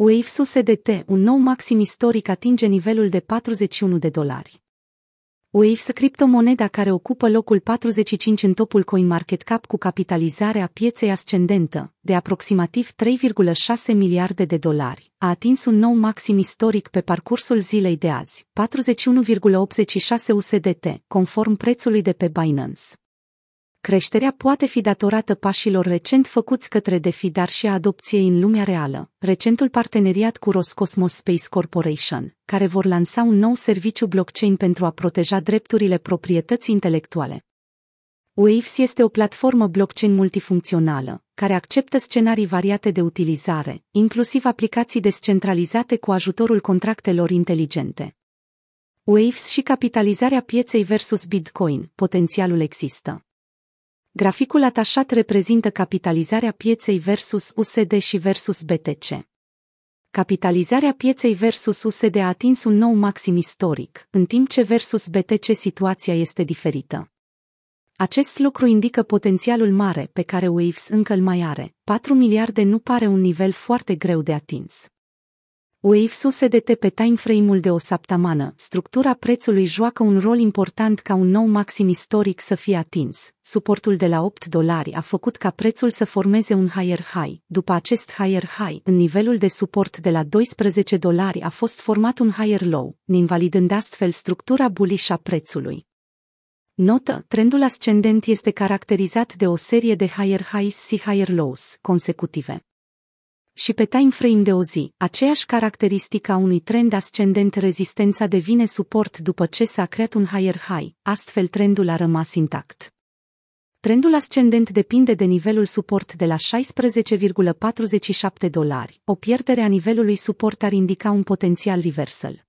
Waves USDT, un nou maxim istoric atinge nivelul de 41 de dolari. Waves, criptomoneda care ocupă locul 45 în topul CoinMarketCap cu capitalizarea pieței ascendentă, de aproximativ 3,6 miliarde de dolari, a atins un nou maxim istoric pe parcursul zilei de azi, 41,86 USDT, conform prețului de pe Binance. Creșterea poate fi datorată pașilor recent făcuți către DeFi, dar și a adopției în lumea reală, recentul parteneriat cu Roscosmos Space Corporation, care vor lansa un nou serviciu blockchain pentru a proteja drepturile proprietății intelectuale. Waves este o platformă blockchain multifuncțională, care acceptă scenarii variate de utilizare, inclusiv aplicații descentralizate cu ajutorul contractelor inteligente. Waves și capitalizarea pieței versus Bitcoin, potențialul există. Graficul atașat reprezintă capitalizarea pieței versus USD și versus BTC. Capitalizarea pieței versus USD a atins un nou maxim istoric, în timp ce versus BTC situația este diferită. Acest lucru indică potențialul mare pe care Waves încă îl mai are. 4 miliarde nu pare un nivel foarte greu de atins. Waves USDT pe timeframe-ul de o săptămână, structura prețului joacă un rol important ca un nou maxim istoric să fie atins. Suportul de la 8 dolari a făcut ca prețul să formeze un higher high. După acest higher high, în nivelul de suport de la 12 dolari a fost format un higher low, invalidând astfel structura bullish a prețului. Notă, trendul ascendent este caracterizat de o serie de higher highs și higher lows consecutive și pe time frame de o zi, aceeași caracteristică a unui trend ascendent rezistența devine suport după ce s-a creat un higher high, astfel trendul a rămas intact. Trendul ascendent depinde de nivelul suport de la 16,47 dolari. O pierdere a nivelului suport ar indica un potențial reversal.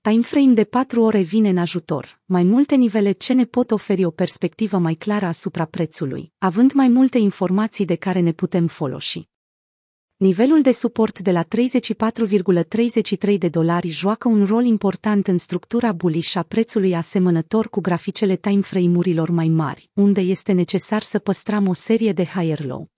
Timeframe de 4 ore vine în ajutor, mai multe nivele ce ne pot oferi o perspectivă mai clară asupra prețului, având mai multe informații de care ne putem folosi. Nivelul de suport de la 34,33 de dolari joacă un rol important în structura bullish a prețului asemănător cu graficele timeframe-urilor mai mari, unde este necesar să păstrăm o serie de higher low.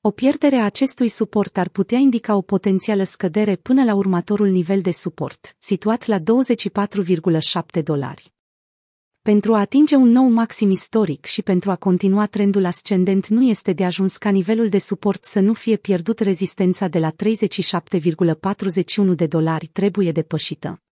O pierdere a acestui suport ar putea indica o potențială scădere până la următorul nivel de suport, situat la 24,7 dolari. Pentru a atinge un nou maxim istoric și pentru a continua trendul ascendent nu este de ajuns ca nivelul de suport să nu fie pierdut rezistența de la 37,41 de dolari trebuie depășită.